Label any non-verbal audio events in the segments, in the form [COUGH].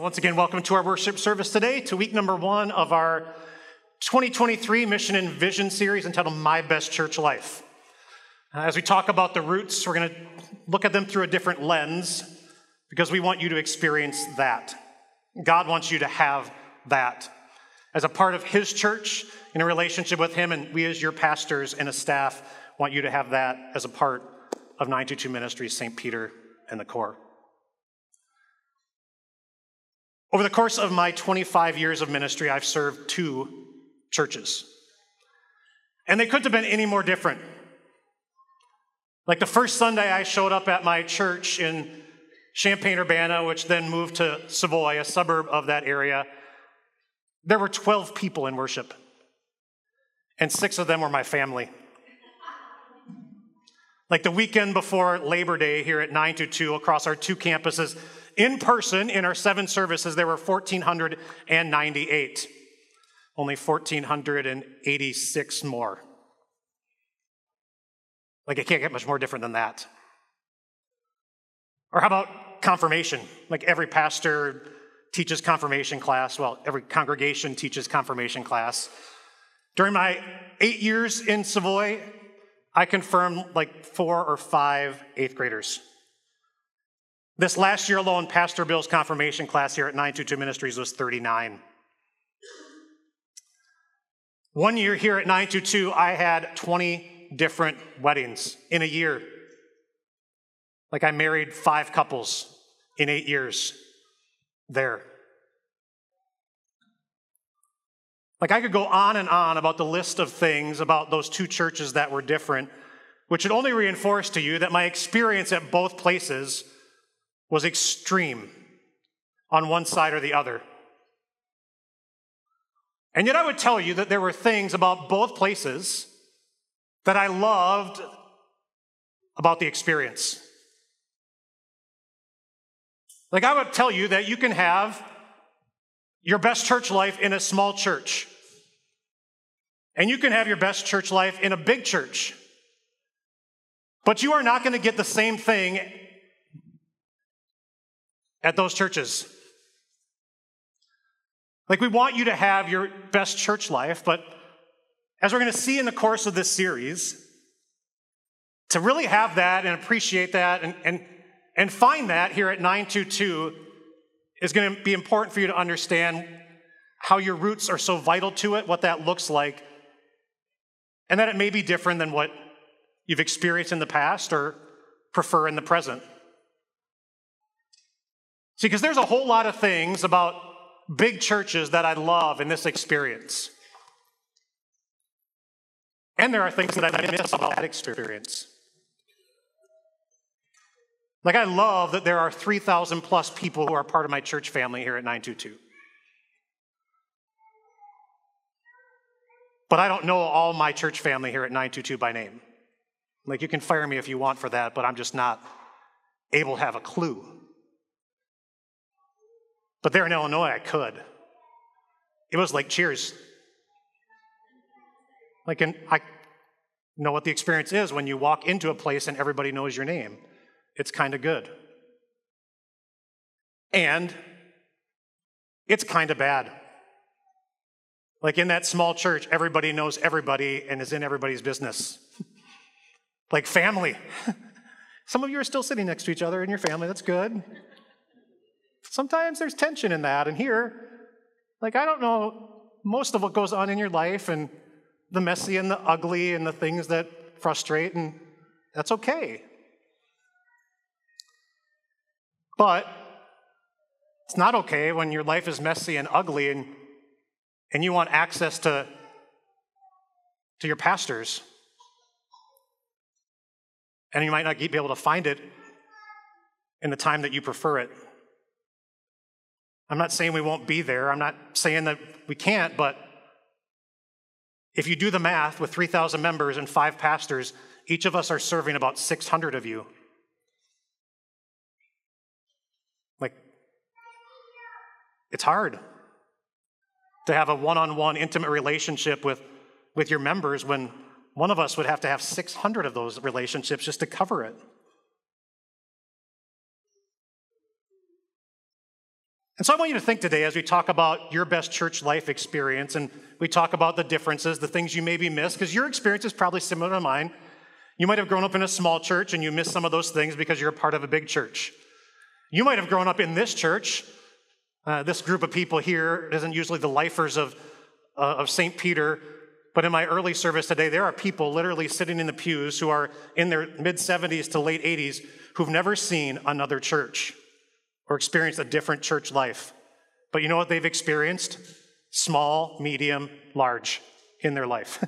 Once again, welcome to our worship service today, to week number one of our 2023 Mission and Vision series entitled My Best Church Life. Uh, as we talk about the roots, we're going to look at them through a different lens because we want you to experience that. God wants you to have that. As a part of His church, in a relationship with Him, and we, as your pastors and a staff, want you to have that as a part of 922 Ministries, St. Peter, and the core. Over the course of my 25 years of ministry, I've served two churches. And they couldn't have been any more different. Like the first Sunday I showed up at my church in Champaign Urbana, which then moved to Savoy, a suburb of that area, there were 12 people in worship, and six of them were my family. Like the weekend before Labor Day here at 922 across our two campuses, in person, in our seven services, there were 1,498. Only 1,486 more. Like, it can't get much more different than that. Or how about confirmation? Like, every pastor teaches confirmation class. Well, every congregation teaches confirmation class. During my eight years in Savoy, I confirmed like four or five eighth graders. This last year alone, Pastor Bill's confirmation class here at 922 Ministries was 39. One year here at 922, I had 20 different weddings in a year. Like I married five couples in eight years there. Like I could go on and on about the list of things about those two churches that were different, which would only reinforce to you that my experience at both places was extreme on one side or the other. And yet, I would tell you that there were things about both places that I loved about the experience. Like, I would tell you that you can have your best church life in a small church, and you can have your best church life in a big church. But you are not going to get the same thing at those churches. Like, we want you to have your best church life, but as we're going to see in the course of this series, to really have that and appreciate that and, and, and find that here at 922 is going to be important for you to understand how your roots are so vital to it, what that looks like, and that it may be different than what you've experienced in the past or prefer in the present. See, because there's a whole lot of things about big churches that I love in this experience. And there are things that I miss about that experience. Like, I love that there are 3,000 plus people who are part of my church family here at 922. But I don't know all my church family here at 922 by name. Like, you can fire me if you want for that, but I'm just not able to have a clue. But there in Illinois, I could. It was like cheers. Like, and I know what the experience is when you walk into a place and everybody knows your name. It's kind of good. And it's kind of bad. Like in that small church, everybody knows everybody and is in everybody's business. like family. [LAUGHS] Some of you are still sitting next to each other in your family. That's good. Sometimes there's tension in that. And here, like, I don't know most of what goes on in your life and the messy and the ugly and the things that frustrate, and that's okay. But it's not okay when your life is messy and ugly and, and you want access to, to your pastors. And you might not be able to find it in the time that you prefer it. I'm not saying we won't be there. I'm not saying that we can't, but if you do the math with 3,000 members and five pastors, each of us are serving about 600 of you. Like, it's hard to have a one on one intimate relationship with, with your members when one of us would have to have 600 of those relationships just to cover it. And so I want you to think today as we talk about your best church life experience and we talk about the differences, the things you maybe miss, because your experience is probably similar to mine. You might have grown up in a small church and you miss some of those things because you're a part of a big church. You might have grown up in this church. Uh, this group of people here isn't usually the lifers of, uh, of St. Peter, but in my early service today, there are people literally sitting in the pews who are in their mid 70s to late 80s who've never seen another church or experienced a different church life. But you know what they've experienced? Small, medium, large in their life.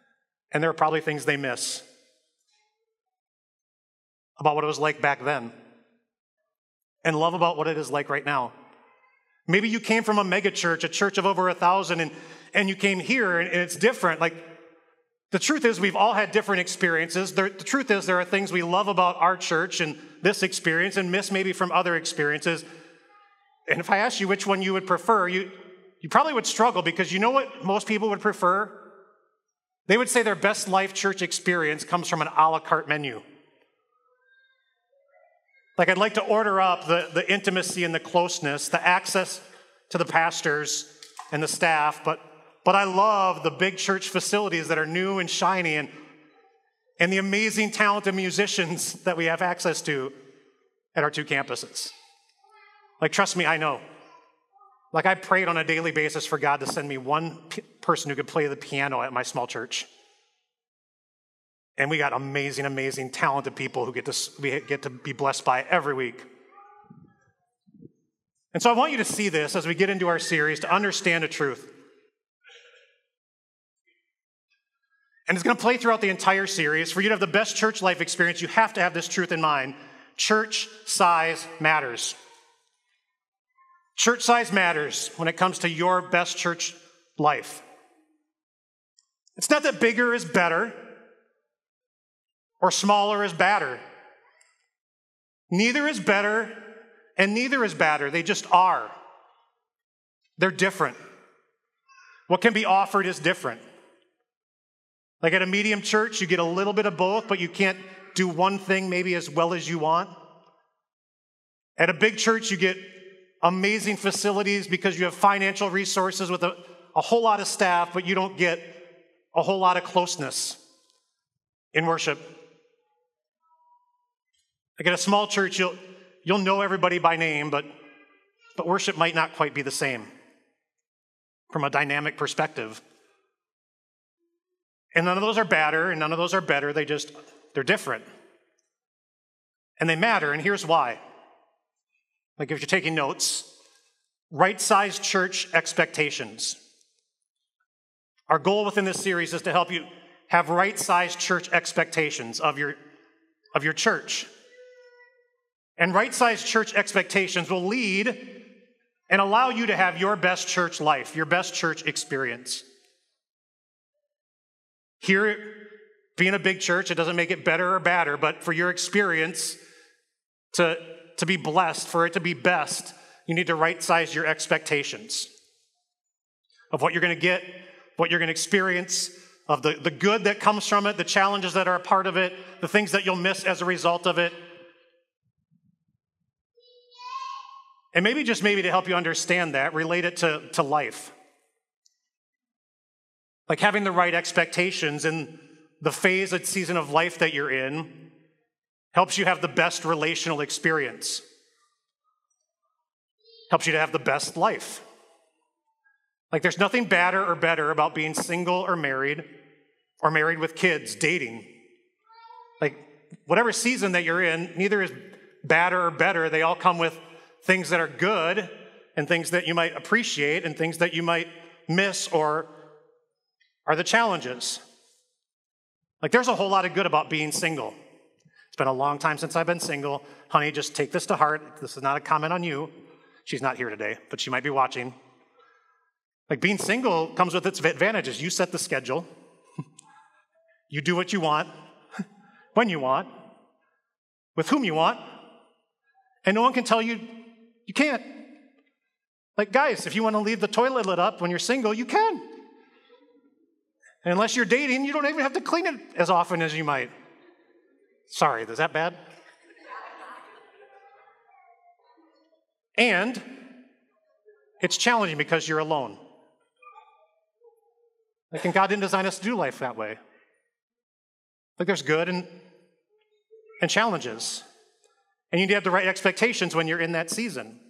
[LAUGHS] and there are probably things they miss about what it was like back then and love about what it is like right now. Maybe you came from a mega church, a church of over a thousand, and, and you came here and, and it's different. Like, the truth is, we've all had different experiences. The, truth is, there are things we love about our church and this experience and miss maybe from other experiences. And if I asked you which one you would prefer, you, you probably would struggle because you know what most people would prefer? They would say their best life church experience comes from an a la carte menu. Like, I'd like to order up the, the intimacy and the closeness, the access to the pastors and the staff, but, but I love the big church facilities that are new and shiny and, and the amazing talented musicians that we have access to at our two campuses. Like, trust me, I know. Like, I prayed on a daily basis for God to send me one p- person who could play the piano at my small church. And we got amazing, amazing, talented people who get to, we get to be blessed by every week. And so I want you to see this as we get into our series to understand the truth. And it's going to play throughout the entire series. For you to have the best church life experience, you have to have this truth in mind. Church size matters. Church size matters when it comes to your best church life. It's not that bigger is better or smaller is badder. Neither is better and neither is badder. They just are. They're different. What can be offered is different. Like at a medium church, you get a little bit of both, but you can't do one thing maybe as well as you want. At a big church, you get amazing facilities because you have financial resources with a, a whole lot of staff, but you don't get a whole lot of closeness in worship. Like at a small church, you'll, you'll know everybody by name, but, but worship might not quite be the same from a dynamic perspective. And none of those are badder, and none of those are better. They just, they're different. And they matter, and here's why. Like if you're taking notes, right sized church expectations. Our goal within this series is to help you have right sized church expectations of your, of your church. And right sized church expectations will lead and allow you to have your best church life, your best church experience. Here, being a big church, it doesn't make it better or badder, but for your experience to, to be blessed, for it to be best, you need to right size your expectations of what you're going to get, what you're going to experience, of the, the good that comes from it, the challenges that are a part of it, the things that you'll miss as a result of it. And maybe just maybe to help you understand that, relate it to, to life. Like having the right expectations in the phase and season of life that you're in helps you have the best relational experience, helps you to have the best life. Like there's nothing badder or better about being single or married or married with kids, dating. Like whatever season that you're in, neither is badder or better. They all come with things that are good and things that you might appreciate and things that you might miss or are the challenges. Like, there's a whole lot of good about being single. It's been a long time since I've been single. Honey, just take this to heart. This is not a comment on you. She's not here today, but she might be watching. Like, being single comes with its advantages. You set the schedule, [LAUGHS] you do what you want, [LAUGHS] when you want, with whom you want, and no one can tell you you can't. Like, guys, if you want to leave the toilet lit up when you're single, you can. And unless you're dating, you don't even have to clean it as often as you might. Sorry, is that bad? And It's challenging because you're alone. Like, and God didn't design us to do life that way. Like, there's good and, and challenges. And you need to have the right expectations when you're in that season,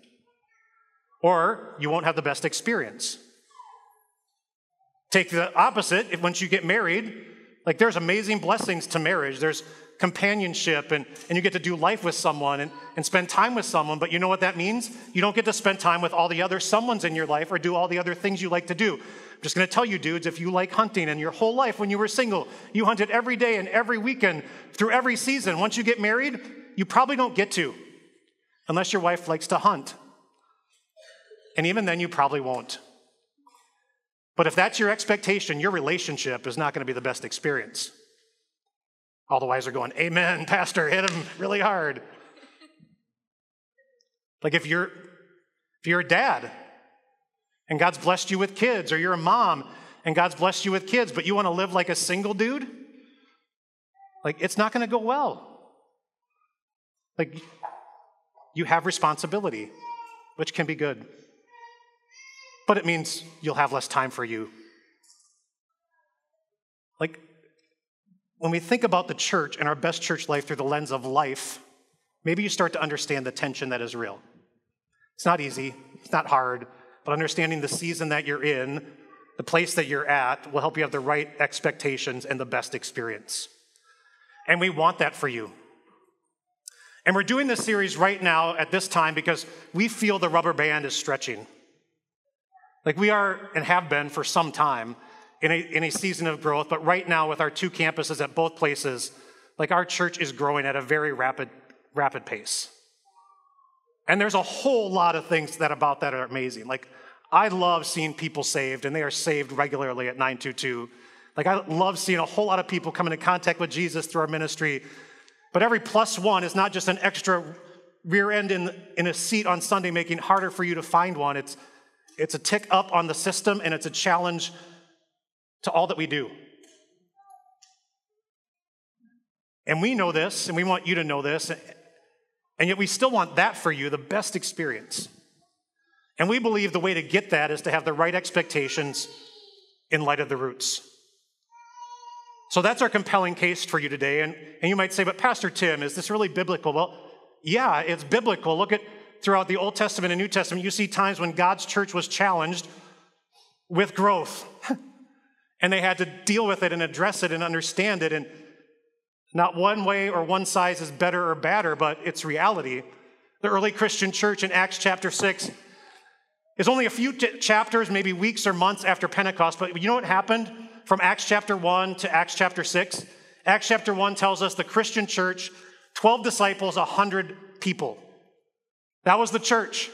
or you won't have the best experience. Take the opposite, if once you get married, like there's amazing blessings to marriage. There's companionship and, and you get to do life with someone and, and spend time with someone, but you know what that means? You don't get to spend time with all the other someones in your life or do all the other things you like to do. I'm just gonna tell you, dudes, if you like hunting and your whole life when you were single, you hunted every day and every weekend through every season. Once you get married, you probably don't get to, unless your wife likes to hunt. And even then, you probably won't. But if that's your expectation, your relationship is not going to be the best experience. All the wives are going, Amen, [LAUGHS] Pastor, hit him really hard. Like if you're if you're a dad and God's blessed you with kids, or you're a mom and God's blessed you with kids, but you want to live like a single dude, like it's not going to go well. Like you have responsibility, which can be good. But it means you'll have less time for you. Like when we think about the church and our best church life through the lens of life, maybe you start to understand the tension that is real. It's not easy, it's not hard, but understanding the season that you're in, the place that you're at, will help you have the right expectations and the best experience. And we want that for you. And we're doing this series right now at this time because we feel the rubber band is stretching. Like we are and have been for some time in a, in a season of growth, but right now with our two campuses at both places, like our church is growing at a very rapid, rapid pace. And there's a whole lot of things that about that are amazing. Like I love seeing people saved, and they are saved regularly at 922. Like I love seeing a whole lot of people come into contact with Jesus through our ministry. But every plus one is not just an extra rear end in, in a seat on Sunday making harder for you to find one. It's, it's a tick up on the system and it's a challenge to all that we do. And we know this, and we want you to know this, and yet we still want that for you, the best experience. And we believe the way to get that is to have the right expectations in light of the roots. So that's our compelling case for you today. And, and you might say, but Pastor Tim, is this really biblical? Well, yeah, it's biblical. Look at throughout the Old Testament and New Testament, you see times when God's church was challenged with growth. [LAUGHS] And they had to deal with it and address it and understand it. And not one way or one size is better or badder, but it's reality. The early Christian church in Acts chapter 6 is only a few t- chapters, maybe weeks or months after Pentecost. But you know what happened from Acts chapter 1 to Acts chapter 6? Acts chapter 1 tells us the Christian church, 12 disciples, 100 people. That was the church.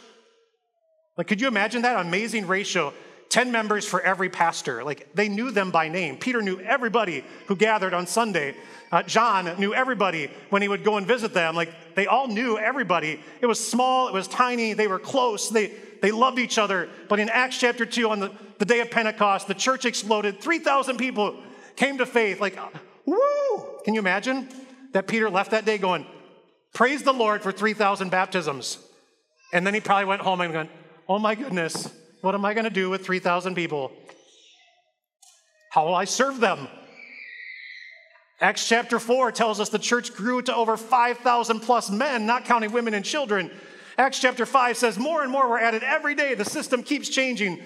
Like, could you imagine that amazing ratio? 10 members for every pastor. Like they knew them by name. Peter knew everybody who gathered on Sunday. Uh, John knew everybody when he would go and visit them. Like they all knew everybody. It was small, it was tiny, they were close, they, they loved each other. But in Acts chapter 2, on the, the day of Pentecost, the church exploded. 3,000 people came to faith. Like, woo! Can you imagine that Peter left that day going, Praise the Lord for 3,000 baptisms. And then he probably went home and went, Oh my goodness, what am I going to do with 3,000 people? How will I serve them? Acts chapter 4 tells us the church grew to over 5,000 plus men, not counting women and children. Acts chapter 5 says more and more were added every day. The system keeps changing.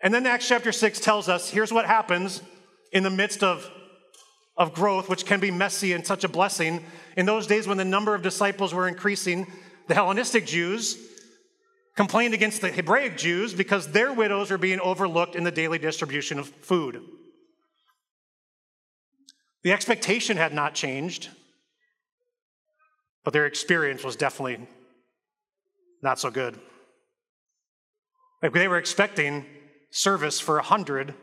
And then Acts chapter 6 tells us here's what happens in the midst of, of growth, which can be messy and such a blessing. In those days when the number of disciples were increasing, the Hellenistic Jews, complained against the Hebraic Jews because their widows were being overlooked in the daily distribution of food. The expectation had not changed, but their experience was definitely not so good. Like they were expecting service for a hundred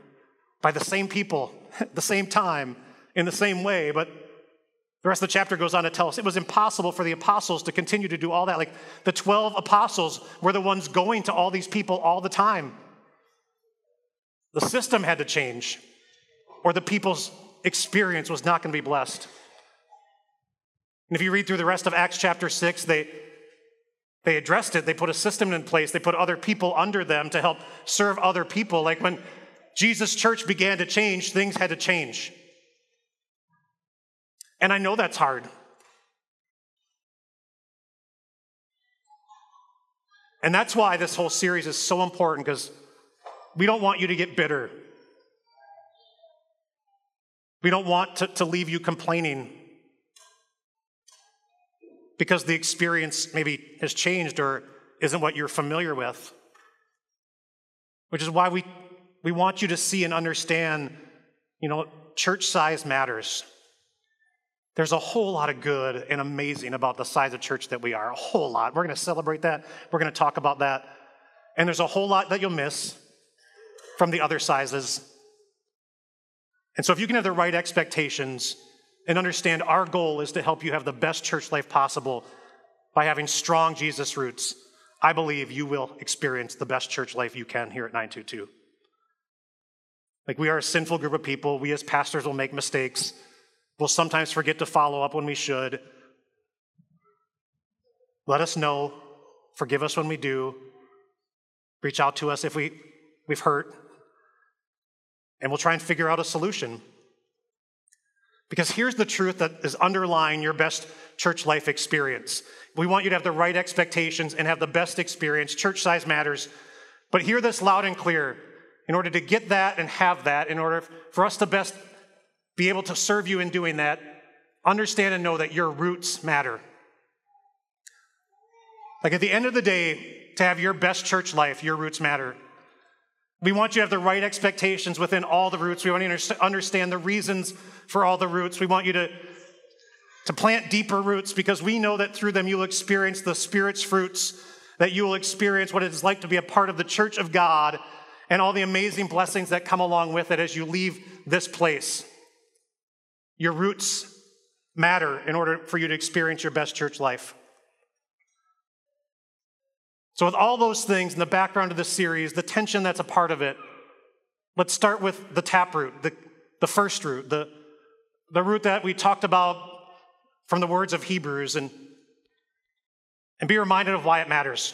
by the same people, at [LAUGHS] the same time, in the same way, but the rest of the chapter goes on to tell us it was impossible for the apostles to continue to do all that. Like the 12 apostles were the ones going to all these people all the time. The system had to change, or the people's experience was not going to be blessed. And if you read through the rest of Acts chapter 6, they, They addressed it, they put a system in place, they put other people under them to help serve other people. Like when Jesus' church began to change, things had to change. And I know that's hard. And that's why this whole series is so important because we don't want you to get bitter. We don't want to, to leave you complaining because the experience maybe has changed or isn't what you're familiar with. Which is why we, we want you to see and understand, you know, church size matters. There's a whole lot of good and amazing about the size of church that we are, a whole lot. We're going to celebrate that. We're going to talk about that. And there's a whole lot that you'll miss from the other sizes. And so, if you can have the right expectations and understand our goal is to help you have the best church life possible by having strong Jesus roots, I believe you will experience the best church life you can here at 922. Like, we are a sinful group of people. We as pastors will make mistakes. We'll sometimes forget to follow up when we should. Let us know. Forgive us when we do. Reach out to us if we, we've hurt. And we'll try and figure out a solution. Because here's the truth that is underlying your best church life experience. We want you to have the right expectations and have the best experience. Church size matters. But hear this loud and clear. In order to get that and have that, in order for us to best be able to serve you in doing that, understand and know that your roots matter. Like at the end of the day, to have your best church life, your roots matter. We want you to have the right expectations within all the roots. We want you to understand the reasons for all the roots. We want you to, to plant deeper roots because we know that through them you'll experience the Spirit's fruits, that you will experience what it is like to be a part of the church of God and all the amazing blessings that come along with it as you leave this place. Your roots matter in order for you to experience your best church life. So, with all those things in the background of this series, the tension that's a part of it, let's start with the taproot, the, the first root, the, the root that we talked about from the words of Hebrews, and, and be reminded of why it matters.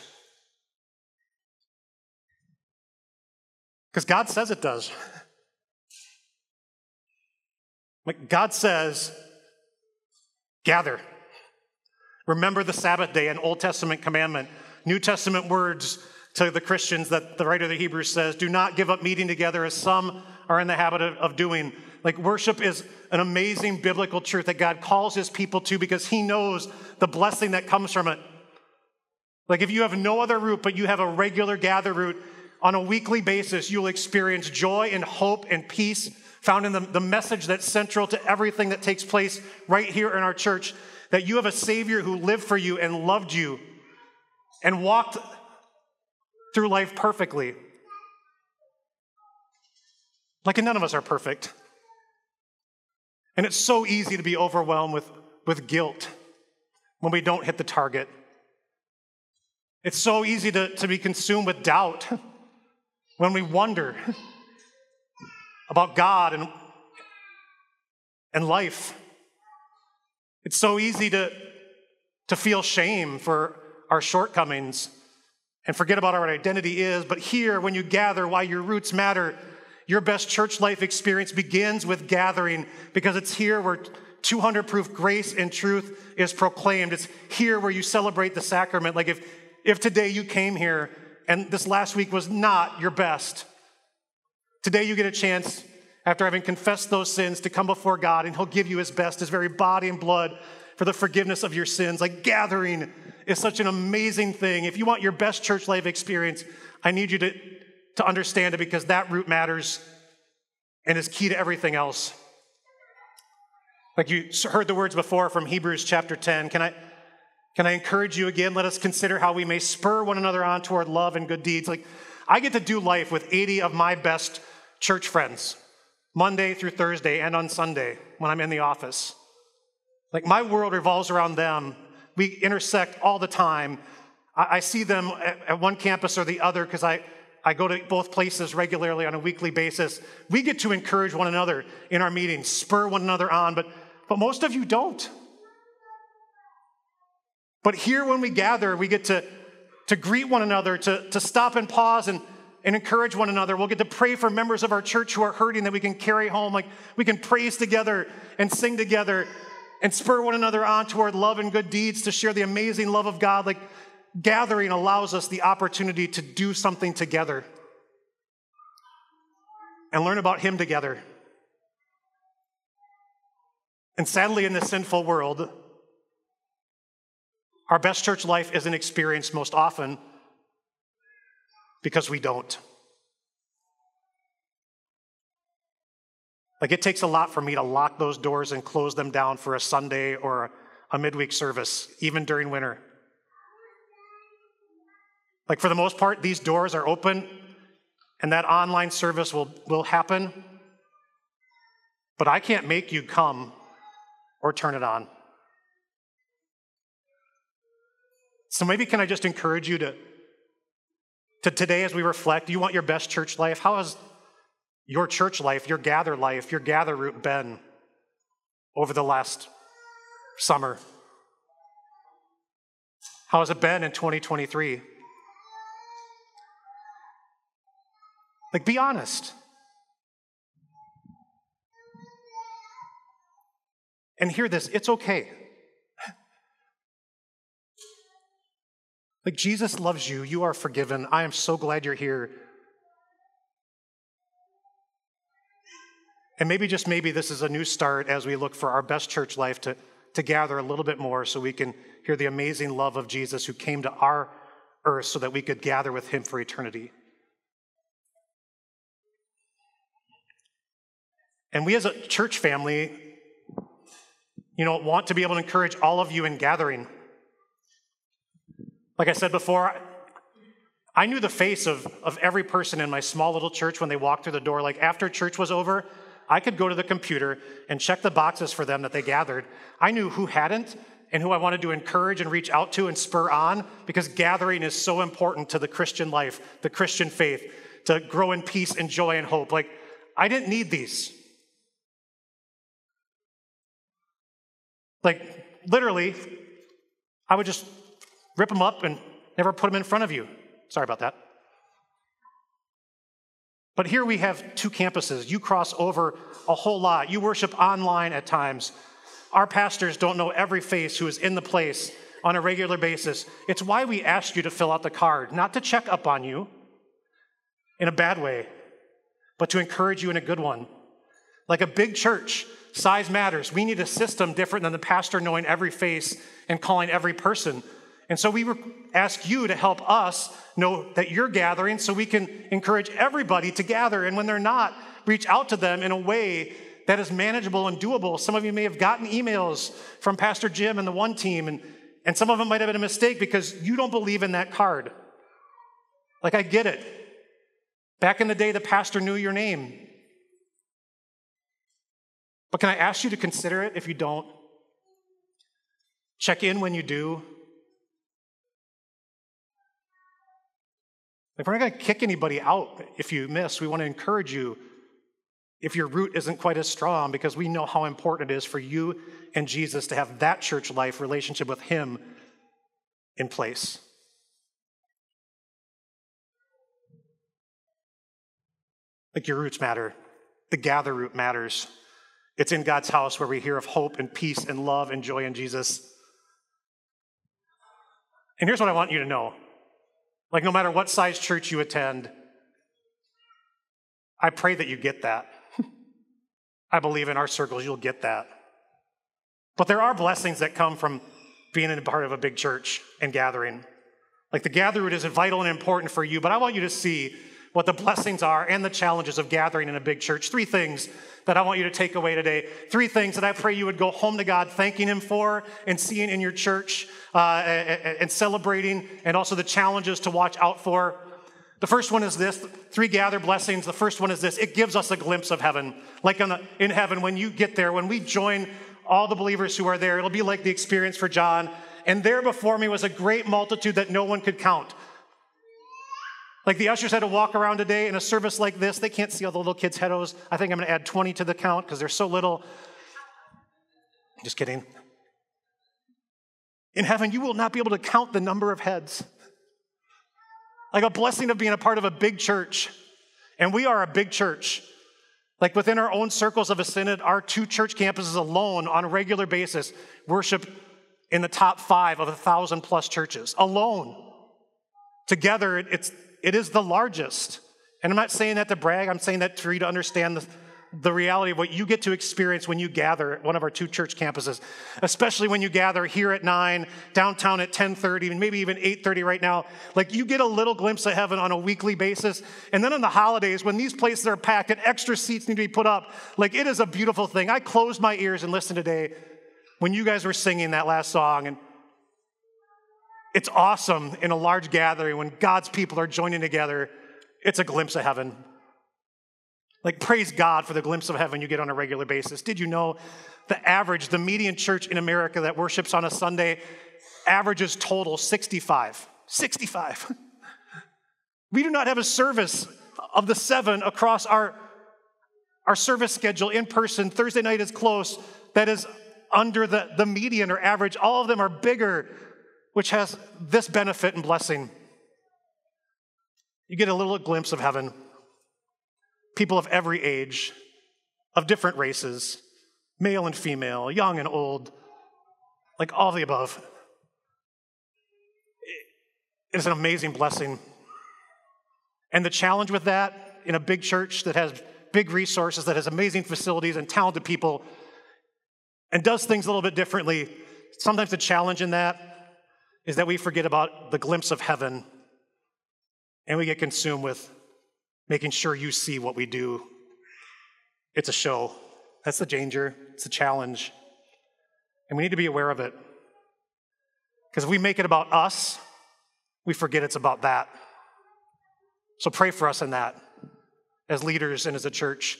Because God says it does. Like God says, gather. Remember the Sabbath day, an Old Testament commandment. New Testament words to the Christians that the writer of the Hebrews says do not give up meeting together as some are in the habit of, of doing. Like worship is an amazing biblical truth that God calls his people to because he knows the blessing that comes from it. Like if you have no other root, but you have a regular gather root on a weekly basis, you'll experience joy and hope and peace found in the, the message that's central to everything that takes place right here in our church that you have a Savior who lived for you and loved you and walked through life perfectly. Like, none of us are perfect. And it's so easy to be overwhelmed with, with guilt when we don't hit the target. It's so easy to, to be consumed with doubt [LAUGHS] when we wonder about God and, and life. It's so easy to, to feel shame for our shortcomings and forget about our identity is. But here, when you gather, why your roots matter, your best church life experience begins with gathering because it's here where 200 proof grace and truth is proclaimed. It's here where you celebrate the sacrament. Like if, if today you came here and this last week was not your best, Today, you get a chance, after having confessed those sins, to come before God, and He'll give you His best, His very body and blood for the forgiveness of your sins. Like gathering is such an amazing thing. If you want your best church life experience, I need you to, to understand it because that root matters and is key to everything else. Like you heard the words before from Hebrews chapter 10. Can I, can I encourage you again? Let us consider how we may spur one another on toward love and good deeds. Like I get to do life with 80 of my best church friends, Monday through Thursday and on Sunday when I'm in the office. Like my world revolves around them. We intersect all the time. I, I see them at, at one campus or the other because I, I go to both places regularly on a weekly basis. We get to encourage one another in our meetings, spur one another on, but, but most of you don't. But here, when we gather, we get to to greet one another, to, to stop and pause and, and encourage one another. We'll get to pray for members of our church who are hurting that we can carry home. Like we can praise together and sing together and spur one another on toward love and good deeds to share the amazing love of God. Like gathering allows us the opportunity to do something together and learn about Him together. And sadly, in this sinful world, our best church life isn't experienced most often because we don't. Like it takes a lot for me to lock those doors and close them down for a Sunday or a midweek service, even during winter. Like for the most part, these doors are open and that online service will, will happen. But I can't make you come or turn it on. So maybe can I just encourage you to, to today as we reflect, you want your best church life? How has your church life, your gather life, your gather root been over the last summer? How has it been in 2023? Like, be honest. And hear this it's okay. Like, Jesus loves you. You are forgiven. I am so glad you're here. And maybe, just maybe, this is a new start as we look for our best church life to, to gather a little bit more so we can hear the amazing love of Jesus who came to our earth so that we could gather with him for eternity. And we as a church family, you know, want to be able to encourage all of you in gathering. Like I said before, I knew the face of, of every person in my small little church when they walked through the door. Like after church was over, I could go to the computer and check the boxes for them that they gathered. I knew who hadn't and who I wanted to encourage and reach out to and spur on because gathering is so important to the Christian life, the Christian faith, to grow in peace and joy and hope. Like, I didn't need these. Like, literally, I would just rip them up and never put them in front of you. Sorry about that. But here we have two campuses. You cross over a whole lot. You worship online at times. Our pastors don't know every face who is in the place on a regular basis. It's why we ask you to fill out the card, not to check up on you in a bad way, but to encourage you in a good one. Like a big church, size matters. We need a system different than the pastor knowing every face and calling every person. And so we ask you to help us know that you're gathering so we can encourage everybody to gather. And when they're not, reach out to them in a way that is manageable and doable. Some of you may have gotten emails from Pastor Jim and the one team, and, and some of them might have been a mistake because you don't believe in that card. Like, I get it. Back in the day, the pastor knew your name. But can I ask you to consider it if you don't? Check in when you do. Like, we're not going to kick anybody out if you miss. We want to encourage you if your root isn't quite as strong because we know how important it is for you and Jesus to have that church life relationship with Him in place. Like, your roots matter, the gather root matters. It's in God's house where we hear of hope and peace and love and joy in Jesus. And here's what I want you to know like, no matter what size church you attend, I pray that you get that. [LAUGHS] I believe in our circles you'll get that. But there are blessings that come from being a part of a big church and gathering. Like the gathering is vital and important for you, but I want you to see what the blessings are and the challenges of gathering in a big church. Three things that I want you to take away today. Three things that I pray you would go home to God thanking Him for and seeing in your church uh, and celebrating, and also the challenges to watch out for. The first one is this three gather blessings. The first one is this it gives us a glimpse of heaven. Like in, the, in heaven, when you get there, when we join all the believers who are there, it'll be like the experience for John. And there before me was a great multitude that no one could count like the ushers had to walk around today in a service like this. They can't see all the little kids' heados. I think I'm going to add 20 to the count because they're so little. Just kidding. In heaven, you will not be able to count the number of heads. Like a blessing of being a part of a big church. And we are a big church. Like within our own circles of a synod, our two church campuses alone on a regular basis worship in the top five of a thousand plus churches alone. Together, it's, it is the largest. And I'm not saying that to brag, I'm saying that for you to understand the, the reality of what you get to experience when you gather at one of our two church campuses, especially when you gather here at 9, downtown at 10:30, and maybe even 8:30 right now. Like you get a little glimpse of heaven on a weekly basis. And then on the holidays, when these places are packed and extra seats need to be put up, like it is a beautiful thing. I closed my ears and listened today when you guys were singing that last song and it's awesome in a large gathering when God's people are joining together. It's a glimpse of heaven. Like, praise God for the glimpse of heaven you get on a regular basis. Did you know the average, the median church in America that worships on a Sunday averages total 65? 65. [LAUGHS] we do not have a service of the seven across our, our service schedule in person. Thursday night is close. That is under the, the median or average. All of them are bigger, which has this benefit and blessing. You get a little glimpse of heaven people of every age, of different races, male and female, young and old, like all the above. It is an amazing blessing. And the challenge with that in a big church that has big resources, that has amazing facilities and talented people, and does things a little bit differently, sometimes the challenge in that is that we forget about the glimpse of heaven and we get consumed with making sure you see what we do. It's a show. That's the danger, it's a challenge. And we need to be aware of it. Because if we make it about us, we forget it's about that. So pray for us in that as leaders and as a church.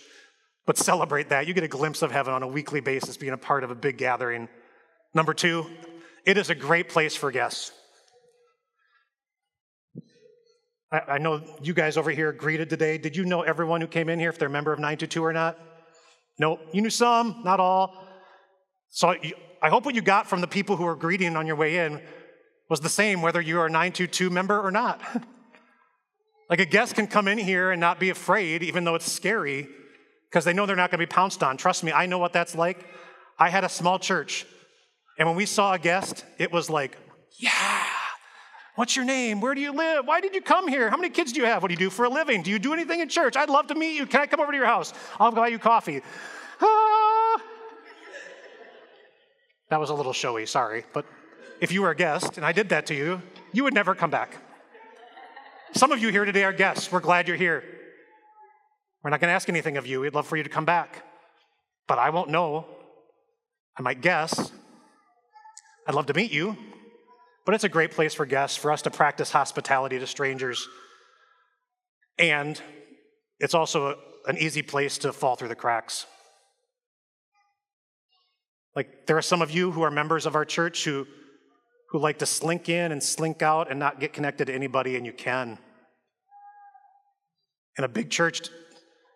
But celebrate that. You get a glimpse of heaven on a weekly basis being a part of a big gathering. Number two, it is a great place for guests. I, I know you guys over here greeted today. Did you know everyone who came in here, if they're a member of 922 or not? No, you knew some, not all. So I hope what you got from the people who were greeting on your way in was the same, whether you are a 922 member or not. [LAUGHS] like a guest can come in here and not be afraid, even though it's scary, because they know they're not going to be pounced on. Trust me, I know what that's like. I had a small church, and when we saw a guest, it was like, yeah, What's your name? Where do you live? Why did you come here? How many kids do you have? What do you do for a living? Do you do anything in church? I'd love to meet you. Can I come over to your house? I'll buy you coffee. Ah. That was a little showy, sorry. But if you were a guest and I did that to you, you would never come back. Some of you here today are guests. We're glad you're here. We're not going to ask anything of you. We'd love for you to come back. But I won't know. I might guess. I'd love to meet you. But it's a great place for guests, for us to practice hospitality to strangers. And it's also an easy place to fall through the cracks. Like, there are some of you who are members of our church who, who like to slink in and slink out and not get connected to anybody, and you can. And a big church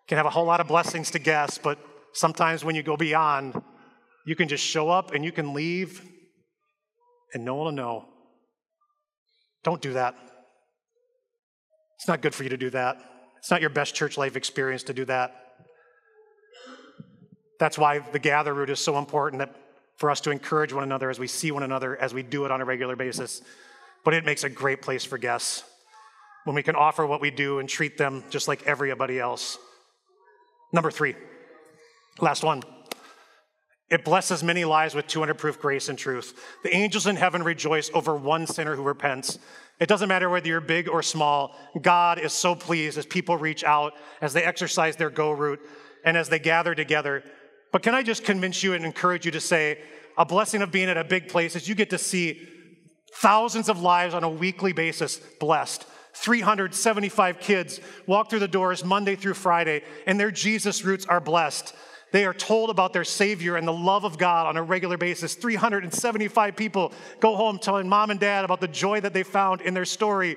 can have a whole lot of blessings to guests, but sometimes when you go beyond, you can just show up and you can leave, and no one will know. Don't do that. It's not good for you to do that. It's not your best church life experience to do that. That's why the gather root is so important that for us to encourage one another as we see one another as we do it on a regular basis. But it makes a great place for guests when we can offer what we do and treat them just like everybody else. Number three, last one. It blesses many lives with 200 proof grace and truth. The angels in heaven rejoice over one sinner who repents. It doesn't matter whether you're big or small. God is so pleased as people reach out, as they exercise their go root, and as they gather together. But can I just convince you and encourage you to say, a blessing of being at a big place is you get to see thousands of lives on a weekly basis blessed. 375 kids walk through the doors Monday through Friday, and their Jesus roots are blessed. They are told about their Savior and the love of God on a regular basis. 375 people go home telling mom and dad about the joy that they found in their story.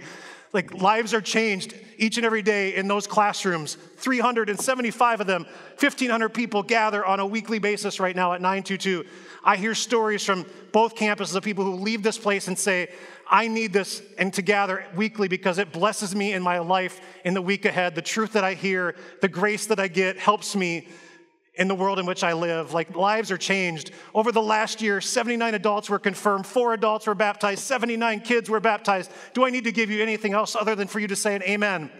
like lives are changed each and every day in those classrooms. 375 of them, 1,500 people gather on a weekly basis right now at 922. I hear stories from both campuses of people who leave this place and say, I need this and to gather weekly because it blesses me in my life in the week ahead. The truth that I hear, the grace that I get helps me in the world in which I live. Like lives are changed. Over the last year, 79 adults were confirmed, four adults were baptized, 79 kids were baptized. Do I need to give you anything else other than for you to say an amen?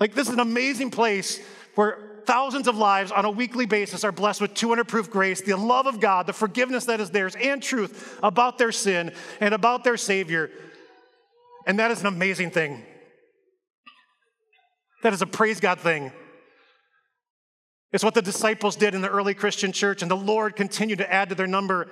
Like, this is an amazing place where thousands of lives on a weekly basis are blessed with 200 proof grace, the love of God, the forgiveness that is theirs, and truth about their sin and about their Savior. And that is an amazing thing. That is a praise God thing. It's what the disciples did in the early Christian church, and the Lord continued to add to their number.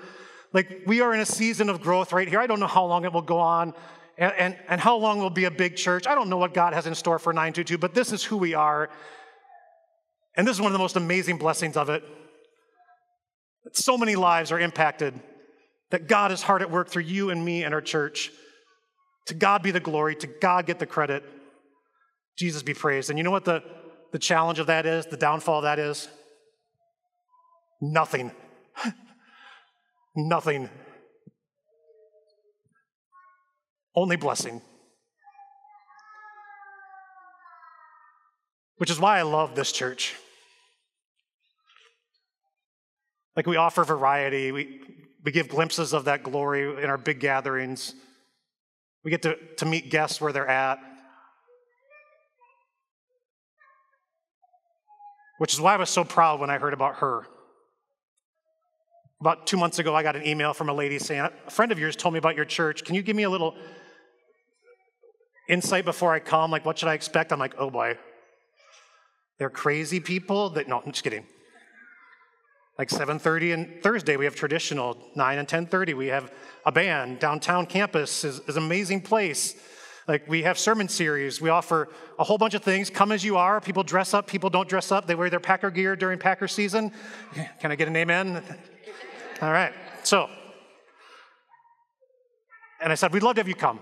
Like, we are in a season of growth right here. I don't know how long it will go on and, and, and how long will be a big church. I don't know what God has in store for 922, but this is who we are. And this is one of the most amazing blessings of it. That so many lives are impacted, that God is hard at work through you and me and our church. To God be the glory, to God get the credit. Jesus be praised. And you know what the the challenge of that is, the downfall of that is? Nothing. Nothing. Only blessing. Which is why I love this church. Like we offer variety, we, we give glimpses of that glory in our big gatherings. We get to, to meet guests where they're at. Which is why I was so proud when I heard about her. About two months ago, I got an email from a lady saying, A friend of yours told me about your church. Can you give me a little insight before I come? Like, what should I expect? I'm like, oh boy. They're crazy people that, no, I'm just kidding. Like 7.30 and Thursday, we have traditional. 9 and 10.30, we have a band. Downtown campus is, is an amazing place. Like we have sermon series. We offer a whole bunch of things. Come as you are. People dress up. People don't dress up. They wear their Packer gear during Packer season. Can I get an amen? All right. So, and I said, we'd love to have you come.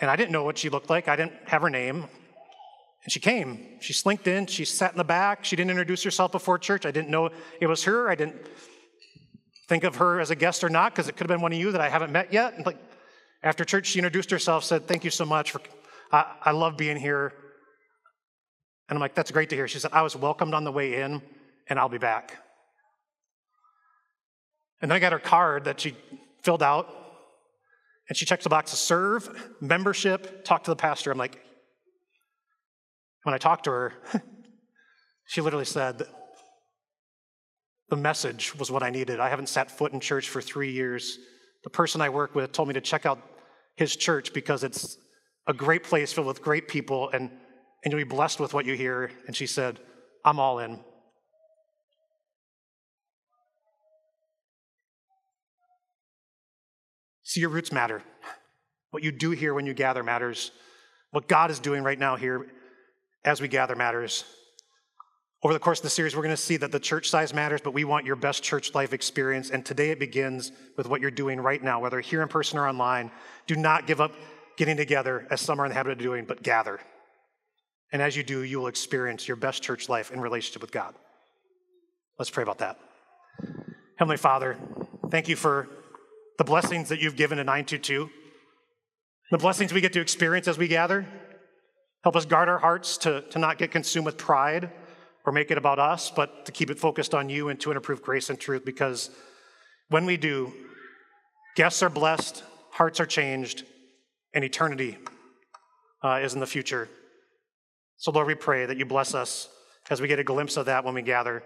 And I didn't know what she looked like. I didn't have her name. And she came. She slinked in. She sat in the back. She didn't introduce herself before church. I didn't know it was her. I didn't think of her as a guest or not because it could have been one of you that I haven't met yet. And like, after church, she introduced herself, said, Thank you so much for, I, I love being here. And I'm like, That's great to hear. She said, I was welcomed on the way in, and I'll be back. And then I got her card that she filled out, and she checked the box to serve, membership, talk to the pastor. I'm like, when I talked to her, [LAUGHS] she literally said, the message was what I needed. I haven't sat foot in church for three years. The person I work with told me to check out his church because it's a great place filled with great people and, and you'll be blessed with what you hear. And she said, I'm all in. See, your roots matter. What you do here when you gather matters. What God is doing right now here as we gather matters. Over the course of the series, we're going to see that the church size matters, but we want your best church life experience. And today it begins with what you're doing right now, whether here in person or online. Do not give up getting together, as some are in the habit of doing, but gather. And as you do, you will experience your best church life in relationship with God. Let's pray about that. Heavenly Father, thank you for the blessings that you've given to 922, the blessings we get to experience as we gather. Help us guard our hearts to, to not get consumed with pride or make it about us, but to keep it focused on you and to improve grace and truth because when we do, guests are blessed, hearts are changed, and eternity uh, is in the future. So, Lord, we pray that you bless us as we get a glimpse of that when we gather.